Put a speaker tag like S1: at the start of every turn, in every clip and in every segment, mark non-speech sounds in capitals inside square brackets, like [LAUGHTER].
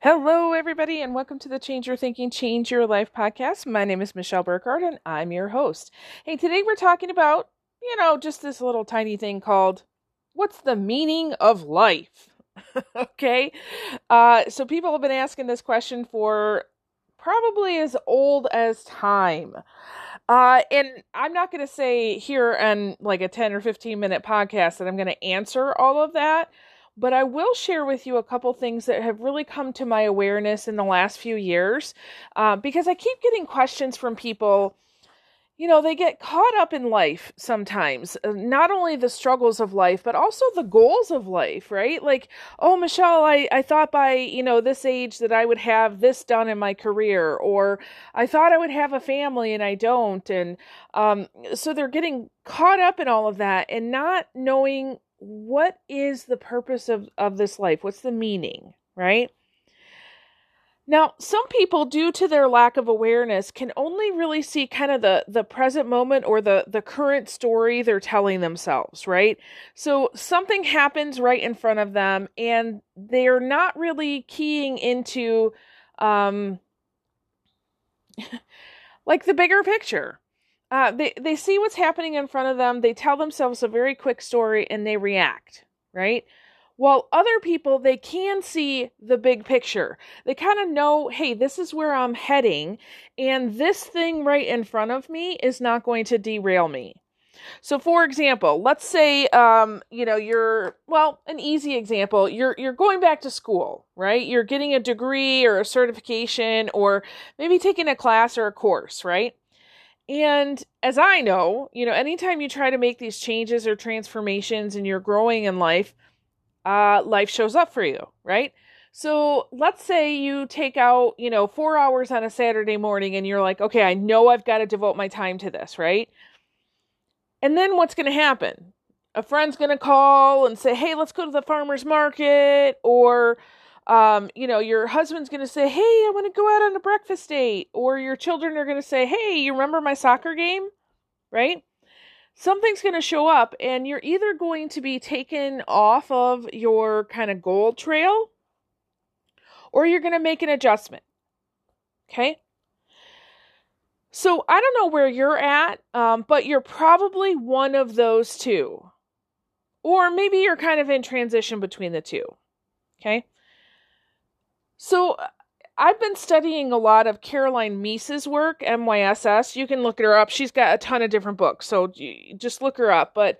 S1: Hello, everybody, and welcome to the Change Your Thinking, Change Your Life podcast. My name is Michelle Burkhardt, and I'm your host. Hey, today we're talking about, you know, just this little tiny thing called What's the Meaning of Life? [LAUGHS] okay. Uh, so, people have been asking this question for probably as old as time. Uh, and I'm not going to say here on like a 10 or 15 minute podcast that I'm going to answer all of that but I will share with you a couple things that have really come to my awareness in the last few years uh, because I keep getting questions from people. You know, they get caught up in life sometimes, uh, not only the struggles of life, but also the goals of life, right? Like, oh, Michelle, I, I thought by, you know, this age that I would have this done in my career, or I thought I would have a family and I don't. And um, so they're getting caught up in all of that and not knowing what is the purpose of, of this life? What's the meaning, right? Now, some people, due to their lack of awareness, can only really see kind of the, the present moment or the, the current story they're telling themselves, right? So something happens right in front of them and they're not really keying into um [LAUGHS] like the bigger picture, uh, they they see what's happening in front of them. They tell themselves a very quick story and they react, right? While other people they can see the big picture. They kind of know, hey, this is where I'm heading, and this thing right in front of me is not going to derail me. So, for example, let's say, um, you know, you're well, an easy example. You're you're going back to school, right? You're getting a degree or a certification, or maybe taking a class or a course, right? And as I know, you know, anytime you try to make these changes or transformations and you're growing in life, uh, life shows up for you, right? So let's say you take out, you know, four hours on a Saturday morning and you're like, okay, I know I've got to devote my time to this, right? And then what's going to happen? A friend's going to call and say, hey, let's go to the farmer's market, or um, you know, your husband's going to say, Hey, I want to go out on a breakfast date. Or your children are going to say, Hey, you remember my soccer game? Right? Something's going to show up, and you're either going to be taken off of your kind of goal trail or you're going to make an adjustment. Okay? So I don't know where you're at, um, but you're probably one of those two. Or maybe you're kind of in transition between the two. Okay? So I've been studying a lot of Caroline Myss's work, MYSS. You can look her up. She's got a ton of different books, so just look her up. But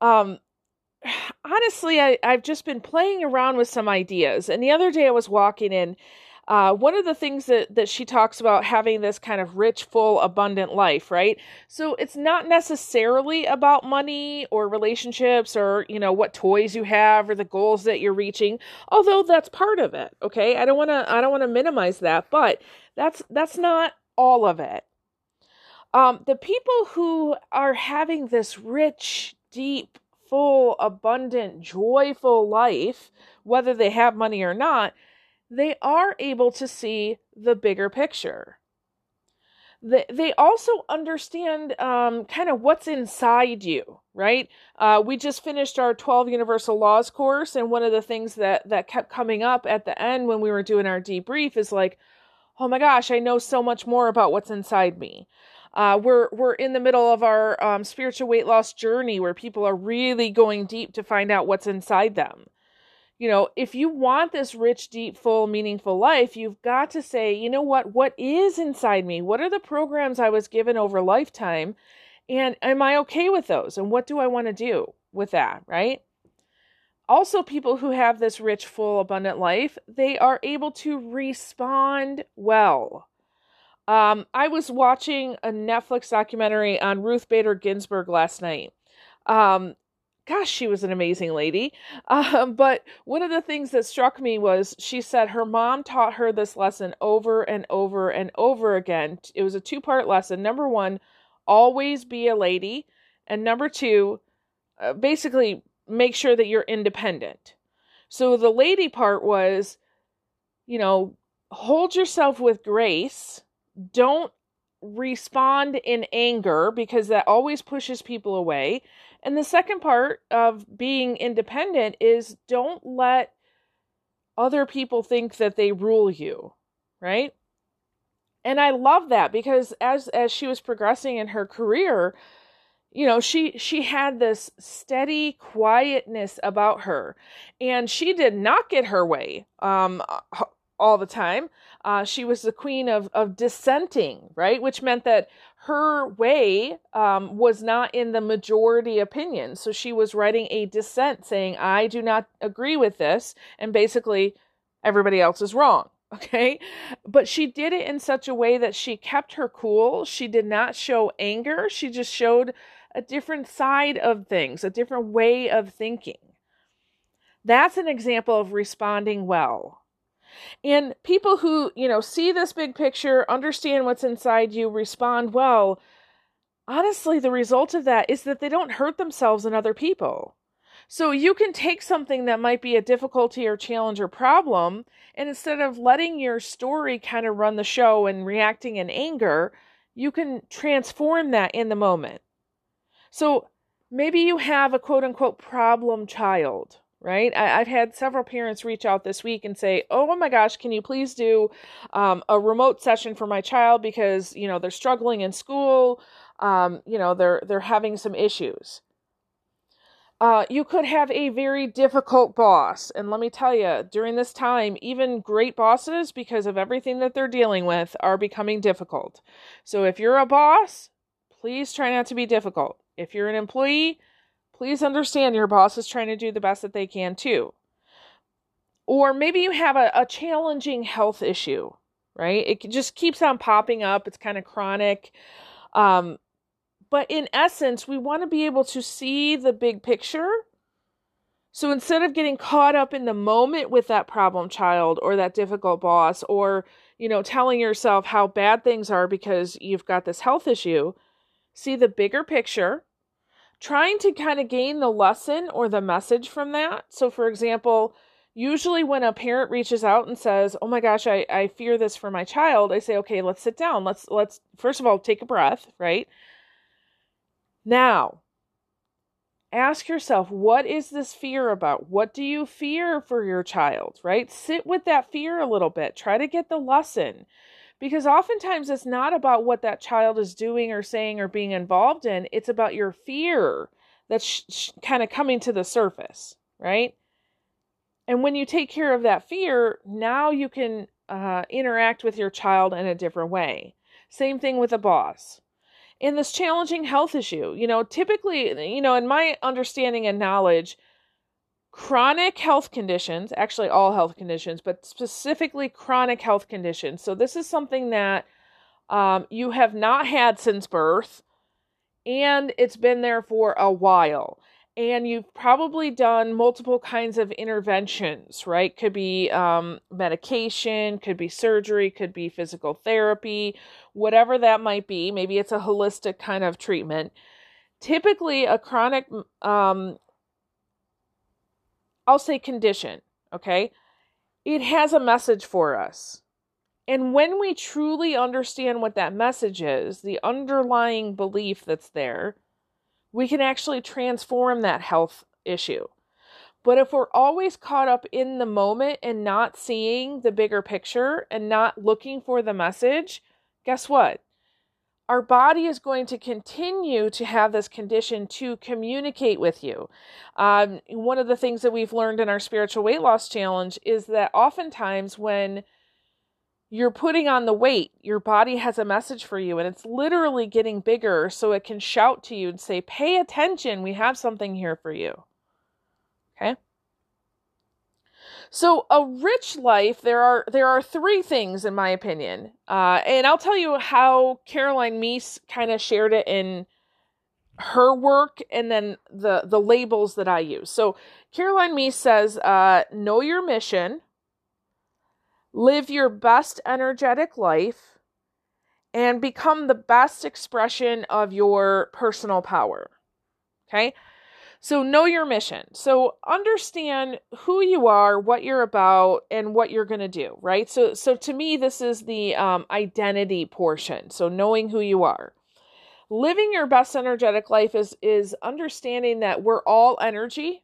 S1: um, [SIGHS] honestly, I, I've just been playing around with some ideas. And the other day I was walking in uh, one of the things that, that she talks about having this kind of rich, full, abundant life, right? So it's not necessarily about money or relationships or, you know, what toys you have or the goals that you're reaching, although that's part of it. Okay. I don't want to, I don't want to minimize that, but that's, that's not all of it. Um, the people who are having this rich, deep, full, abundant, joyful life, whether they have money or not, they are able to see the bigger picture. They, they also understand um, kind of what's inside you, right? Uh, we just finished our 12 Universal Laws course, and one of the things that, that kept coming up at the end when we were doing our debrief is like, oh my gosh, I know so much more about what's inside me. Uh, we're we're in the middle of our um, spiritual weight loss journey where people are really going deep to find out what's inside them you know, if you want this rich, deep, full, meaningful life, you've got to say, you know what, what is inside me? What are the programs I was given over lifetime? And am I okay with those? And what do I want to do with that, right? Also, people who have this rich, full, abundant life, they are able to respond well. Um, I was watching a Netflix documentary on Ruth Bader Ginsburg last night. Um, gosh, she was an amazing lady. [LAUGHS] Um, but one of the things that struck me was she said her mom taught her this lesson over and over and over again. It was a two part lesson. Number one, always be a lady. And number two, uh, basically make sure that you're independent. So the lady part was, you know, hold yourself with grace. Don't respond in anger because that always pushes people away. And the second part of being independent is don't let other people think that they rule you, right? And I love that because as as she was progressing in her career, you know she she had this steady quietness about her and she did not get her way um all the time uh, she was the queen of of dissenting right which meant that her way um, was not in the majority opinion so she was writing a dissent saying i do not agree with this and basically everybody else is wrong [LAUGHS] okay but she did it in such a way that she kept her cool she did not show anger she just showed a different side of things, a different way of thinking. That's an example of responding well. And people who, you know, see this big picture, understand what's inside you, respond well, honestly, the result of that is that they don't hurt themselves and other people. So you can take something that might be a difficulty or challenge or problem, and instead of letting your story kind of run the show and reacting in anger, you can transform that in the moment. So maybe you have a quote unquote problem child, right? I, have had several parents reach out this week and say, "Oh my gosh, can you please do um, a remote session for my child because you know they're struggling in school, um, you know they're they're having some issues." Uh, you could have a very difficult boss. And let me tell you, during this time, even great bosses, because of everything that they're dealing with, are becoming difficult. So if you're a boss, please try not to be difficult. If you're an employee, please understand your boss is trying to do the best that they can too. Or maybe you have a, a challenging health issue, right? It just keeps on popping up. It's kind of chronic. Um, but in essence, we want to be able to see the big picture. So instead of getting caught up in the moment with that problem child or that difficult boss or, you know, telling yourself how bad things are because you've got this health issue, see the bigger picture trying to kind of gain the lesson or the message from that. So, for example, usually when a parent reaches out and says, "Oh my gosh, I, I fear this for my child," I say, "Okay, let's sit down. Let's let's first of all take a breath, right? Now, ask yourself, what is this fear about? What do you fear for your child, right? Sit with that fear a little bit. Try to get the lesson because oftentimes it's not about what that child is doing or saying or being involved in it's about your fear that's sh- sh- kind of coming to the surface right? And when you take care of that fear now you can uh, interact with your child in a different way. Same thing with a boss. In this challenging health issue you know typically you know in my understanding and knowledge chronic health conditions, actually all health conditions, but specifically chronic health conditions. So this is something that um, you have not had since birth and it's been there for a while. And you've probably done multiple kinds of interventions, right? Could be um, medication, could be surgery, could be physical therapy, whatever that might be. Maybe it's a holistic kind of treatment. Typically, a chronic um, I'll say condition, okay? It has a message for us. And when we truly understand what that message is, the underlying belief that's there, we can actually transform that health issue. But if we're always caught up in the moment and not seeing the bigger picture and not looking for the message, guess what? Our body is going to continue to have this condition to communicate with you. Um, one of the things that we've learned in our spiritual weight loss challenge is that oftentimes when you're putting on the weight, your body has a message for you and it's literally getting bigger so it can shout to you and say, Pay attention, we have something here for you. Okay? So a rich life, there are there are three things in my opinion, uh, and I'll tell you how Caroline Myss kind of shared it in her work, and then the the labels that I use. So Caroline Myss says, uh, "Know your mission, live your best energetic life, and become the best expression of your personal power." Okay. So know your mission. So understand who you are, what you're about, and what you're going to do, right? So so to me this is the um, identity portion. So knowing who you are. Living your best energetic life is is understanding that we're all energy.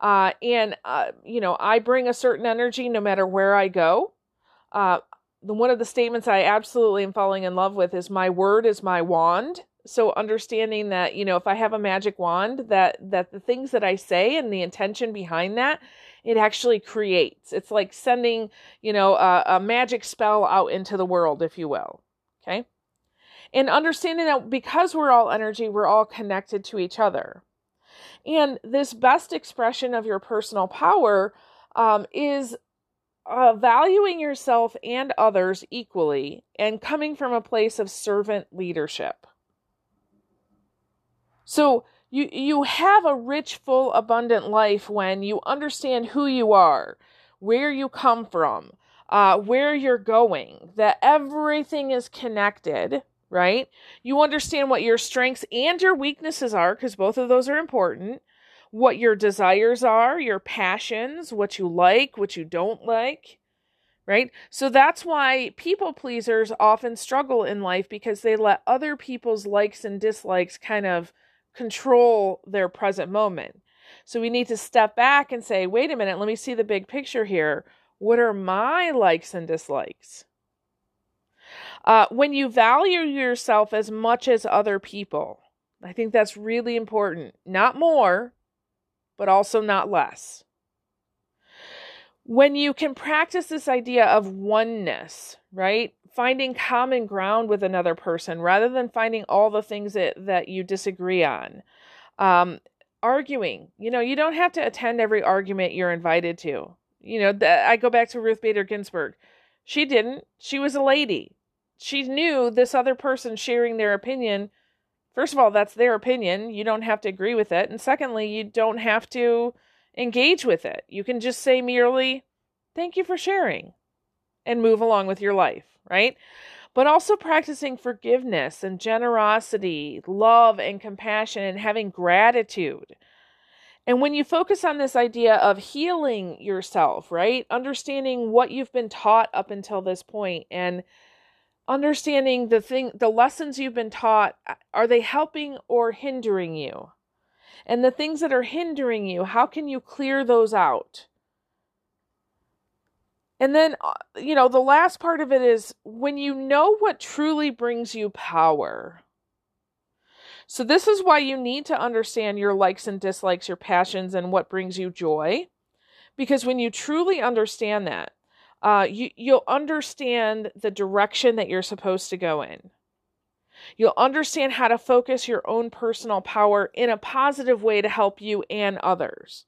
S1: Uh, and, uh, you know, I bring a certain energy no matter where I go. Uh, the, one of the statements I absolutely am falling in love with is my word is my wand. So understanding that, you know, if I have a magic wand, that that the things that I say and the intention behind that, it actually creates. It's like sending, you know, a, a magic spell out into the world, if you will. Okay. And understanding that because we're all energy, we're all connected to each other. And this best expression of your personal power um, is uh, valuing yourself and others equally and coming from a place of servant leadership. So you you have a rich, full, abundant life when you understand who you are, where you come from, uh, where you're going. That everything is connected right? You understand what your strengths and your weaknesses are, because both of those are important. What your desires are, your passions, what you like, what you don't like, right? So that's why people pleasers often struggle in life because they let other people's likes and dislikes kind of control their present moment. So we need to step back and say, wait a minute, let me see the big picture here. What are my likes and dislikes? Uh, when you value yourself as much as other people, I think that's really important. Not more, but also not less. When you can practice this idea of oneness, right? Finding common ground with another person rather than finding all the things that, that you disagree on. Um, arguing, you know, you don't have to attend every argument you're invited to. You know, I go back to Ruth Bader Ginsburg. She didn't. She was a lady she knew this other person sharing their opinion. First of all, that's their opinion. You don't have to agree with it. And secondly, you don't have to engage with it. You can just say merely, thank you for sharing and move along with your life, right? But also practicing forgiveness and generosity, love and compassion, and having gratitude. And when you focus on this idea of healing yourself, right? Understanding what you've been taught up until this point and understanding the thing the lessons you've been taught are they helping or hindering you and the things that are hindering you how can you clear those out and then uh, you know the last part of it is when you know what truly brings you power so this is why you need to understand your likes and dislikes your passions and what brings you joy because when you truly understand that uh, you you'll understand the direction that you're supposed to go in. You'll understand how to focus your own personal power in a positive way to help you and others.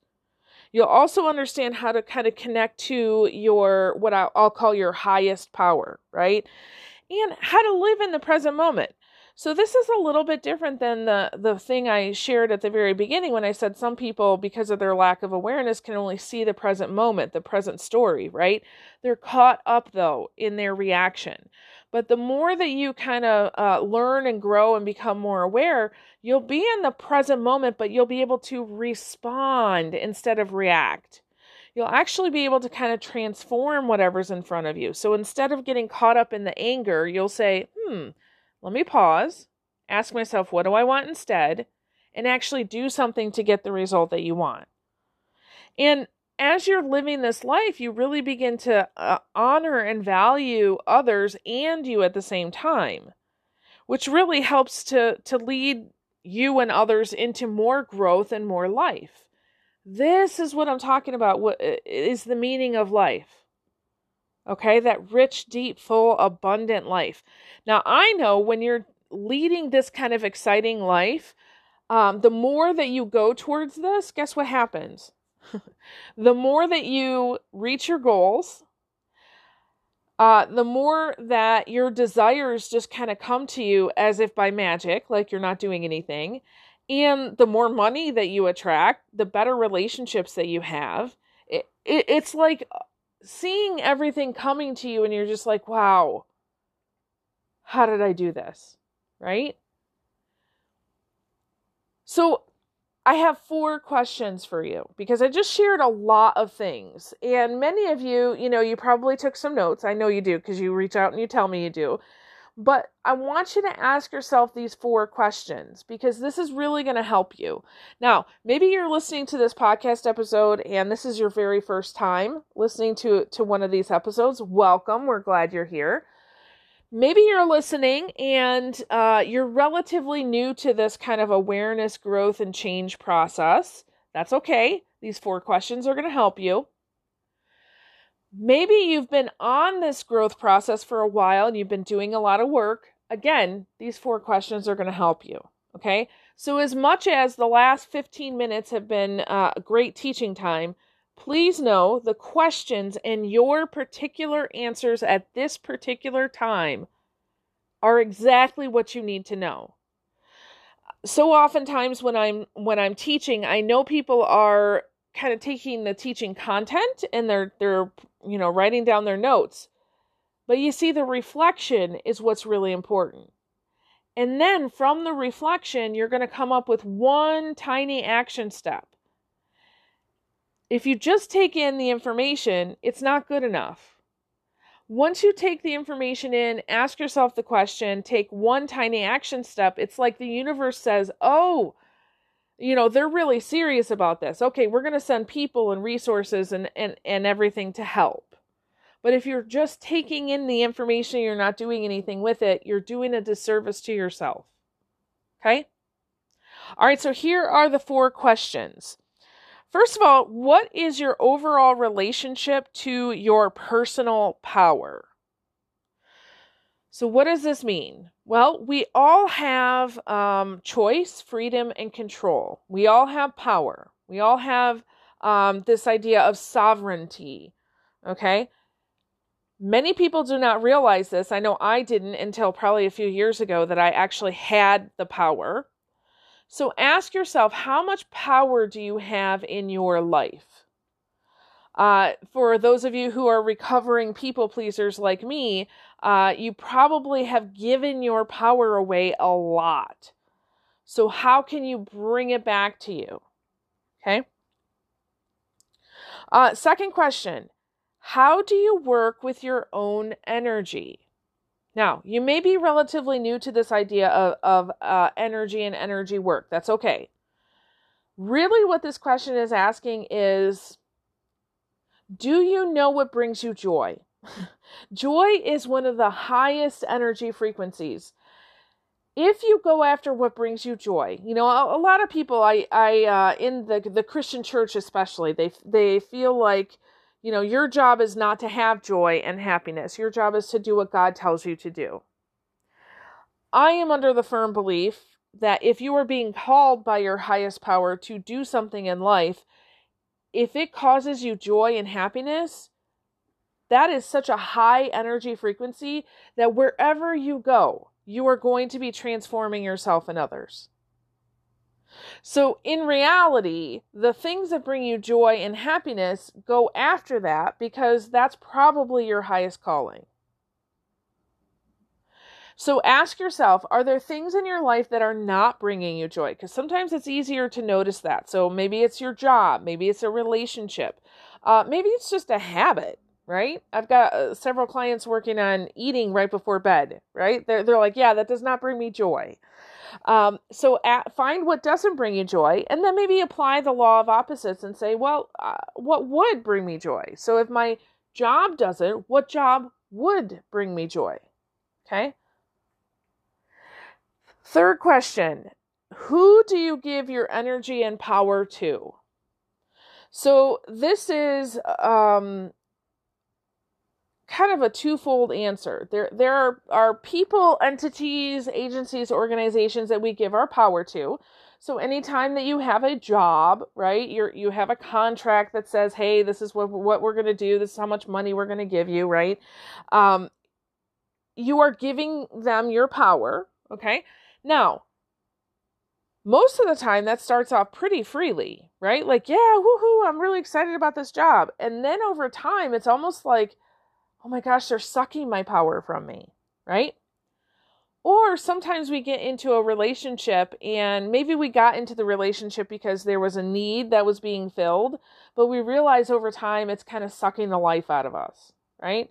S1: You'll also understand how to kind of connect to your what I'll, call your highest power, right? And how to live in the present moment. So this is a little bit different than the the thing I shared at the very beginning when I said some people because of their lack of awareness can only see the present moment, the present story, right? They're caught up though in their reaction. But the more that you kind of uh, learn and grow and become more aware, you'll be in the present moment, but you'll be able to respond instead of react you'll actually be able to kind of transform whatever's in front of you. So instead of getting caught up in the anger, you'll say, hmm, let me pause, ask myself, what do I want instead? And actually do something to get the result that you want. And as you're living this life, you really begin to uh, honor and value others and you at the same time, which really helps to, to lead you and others into more growth and more life. This is what I'm talking about. What is the meaning of life? Okay, that rich, deep, full, abundant life. Now, I know when you're leading this kind of exciting life, um, the more that you go towards this, guess what happens? [LAUGHS] the more that you reach your goals, uh, the more that your desires just kind of come to you as if by magic, like you're not doing anything. And the more money that you attract, the better relationships that you have. It, it, it's like seeing everything coming to you and you're just like, wow, how did I do this? Right? So I have four questions for you because I just shared a lot of things. And many of you, you know, you probably took some notes. I know you do because you reach out and you tell me you do. But I want you to ask yourself these four questions because this is really going to help you. Now, maybe you're listening to this podcast episode and this is your very first time listening to, to one of these episodes. Welcome. We're glad you're here. Maybe you're listening and uh, you're relatively new to this kind of awareness, growth, and change process. That's okay. These four questions are going to help you. Maybe you've been on this growth process for a while and you've been doing a lot of work. Again, these four questions are going to help you. Okay. So, as much as the last 15 minutes have been uh, great teaching time, please know the questions and your particular answers at this particular time are exactly what you need to know. So oftentimes when i'm when i'm teaching i know people are kind of taking the teaching content and they're they're you know writing down their notes. But you see the reflection is what's really important. And then from the reflection you're going to come up with one tiny action step if you just take in the information it's not good enough once you take the information in, ask yourself the question, take one tiny action step, it's like the universe says, oh, you know, they're really serious about this. Okay, we're going to send people and resources and, and, and everything to help. But if you're just taking in the information, you're not doing anything with it, you're doing a disservice to yourself. Okay? All right, so here are the four questions. First of all, what is your overall relationship to your personal power? So, what does this mean? Well, we all have um, choice, freedom, and control. We all have power. We all have um, this idea of sovereignty. Okay? Many people do not realize this. I know I didn't until probably a few years ago that I actually had the power. So ask yourself how much power do you have in your life? Uh, for those of you who are recovering people pleasers like me, uh, you probably have given your power away a lot. So, how can you bring it back to you? Okay. Uh, second question How do you work with your own energy? Now, you may be relatively new to this idea of, of uh, energy and energy work. That's okay. Really, what this question is asking is Do you know what brings you joy? [LAUGHS] joy is one of the highest energy frequencies. If you go after what brings you joy, you know a, a lot of people, I, I, uh, in the the Christian church especially, they they feel like you know, your job is not to have joy and happiness. Your job is to do what God tells you to do. I am under the firm belief that if you are being called by your highest power to do something in life, if it causes you joy and happiness, that is such a high energy frequency that wherever you go, you are going to be transforming yourself and others. So, in reality, the things that bring you joy and happiness go after that because that's probably your highest calling. So, ask yourself are there things in your life that are not bringing you joy? Because sometimes it's easier to notice that. So, maybe it's your job, maybe it's a relationship, uh, maybe it's just a habit right? I've got uh, several clients working on eating right before bed, right? They're, they're like, yeah, that does not bring me joy. Um, so at, find what doesn't bring you joy, and then maybe apply the law of opposites and say, well, uh, what would bring me joy? So if my job doesn't, what job would bring me joy? Okay. Third question Who do you give your energy and power to? So this is um, kind of a twofold answer. There there are, are people, entities, agencies, organizations that we give our power to. So anytime that you have a job, right? You're you have a contract that says, "Hey, this is what what we're going to do. This is how much money we're going to give you," right? Um you are giving them your power, okay? Now, most of the time that starts off pretty freely, right? Like, yeah, woohoo, I'm really excited about this job. And then over time, it's almost like oh my gosh, they're sucking my power from me, right? Or sometimes we get into a relationship and maybe we got into the relationship because there was a need that was being filled, but we realize over time it's kind of sucking the life out of us, right?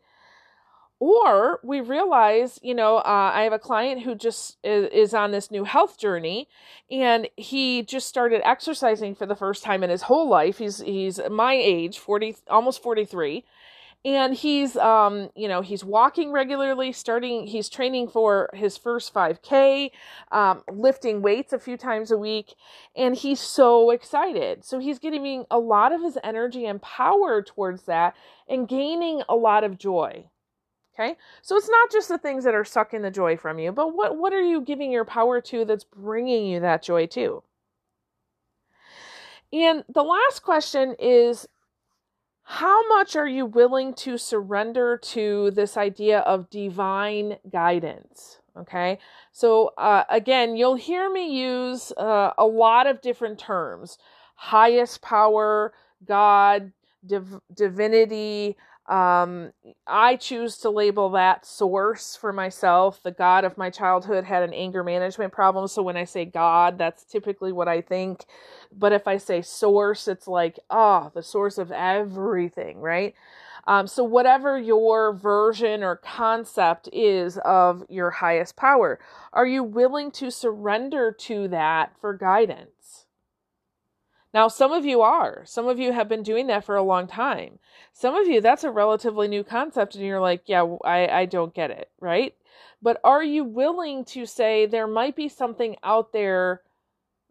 S1: or we realize, you know, uh, I have a client who just is, is on this new health journey, and he just started exercising for the first time in his whole life. He's he's my age, forty, almost forty three, and he's um you know he's walking regularly starting he's training for his first 5k um, lifting weights a few times a week and he's so excited. So he's getting a lot of his energy and power towards that and gaining a lot of joy. Okay? So it's not just the things that are sucking the joy from you but what what are you giving your power to that's bringing you that joy too? And the last question is how much are you willing to surrender to this idea of divine guidance? Okay, so uh, again, you'll hear me use uh, a lot of different terms highest power, God, div- divinity, um, I choose to label that source for myself. The God of my childhood had an anger management problem. So when I say God, that's typically what I think. But if I say source, it's like, oh, the source of everything, right? Um, so, whatever your version or concept is of your highest power, are you willing to surrender to that for guidance? Now, some of you are. Some of you have been doing that for a long time. Some of you, that's a relatively new concept, and you're like, yeah, I, I don't get it, right? But are you willing to say there might be something out there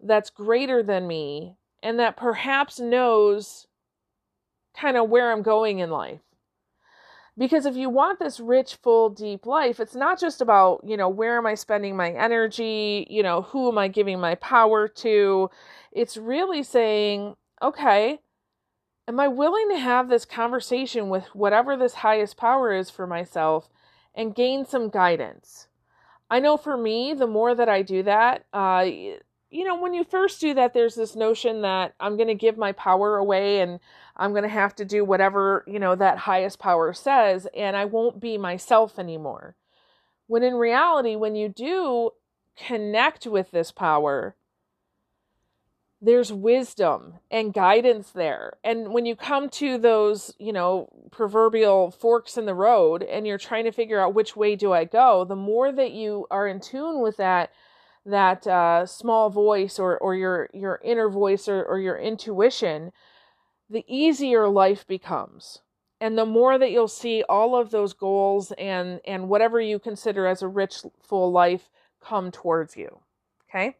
S1: that's greater than me and that perhaps knows kind of where I'm going in life? Because if you want this rich, full, deep life, it's not just about, you know, where am I spending my energy? You know, who am I giving my power to? It's really saying, okay, am I willing to have this conversation with whatever this highest power is for myself and gain some guidance? I know for me, the more that I do that, uh, you know, when you first do that, there's this notion that I'm going to give my power away and I'm going to have to do whatever, you know, that highest power says, and I won't be myself anymore. When in reality, when you do connect with this power, there's wisdom and guidance there. And when you come to those, you know, proverbial forks in the road and you're trying to figure out which way do I go, the more that you are in tune with that that uh, small voice or, or your your inner voice or, or your intuition, the easier life becomes. And the more that you'll see all of those goals and and whatever you consider as a rich full life come towards you okay?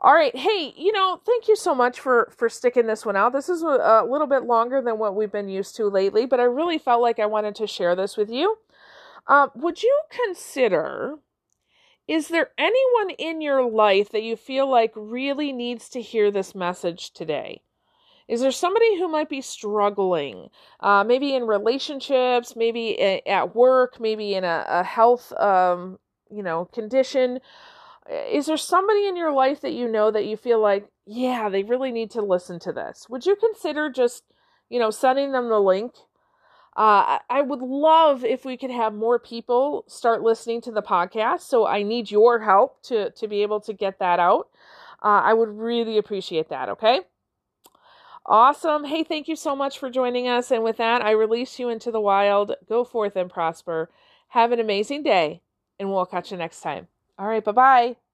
S1: All right hey you know thank you so much for for sticking this one out. This is a, little bit longer than what we've been used to lately but i really felt like i wanted to share this with you. Uh, would you consider is there anyone in your life that you feel like really needs to hear this message today is there somebody who might be struggling, uh, maybe in relationships, maybe at work, maybe in a, a health, um, you know, condition? Is there somebody in your life that you know that you feel like, yeah, they really need to listen to this? Would you consider just, you know, sending them the link? Uh, I would love if we could have more people start listening to the podcast. So I need your help to to be able to get that out. Uh, I would really appreciate that. Okay. Awesome. Hey, thank you so much for joining us. And with that, I release you into the wild. Go forth and prosper. Have an amazing day, and we'll catch you next time. All right, bye bye.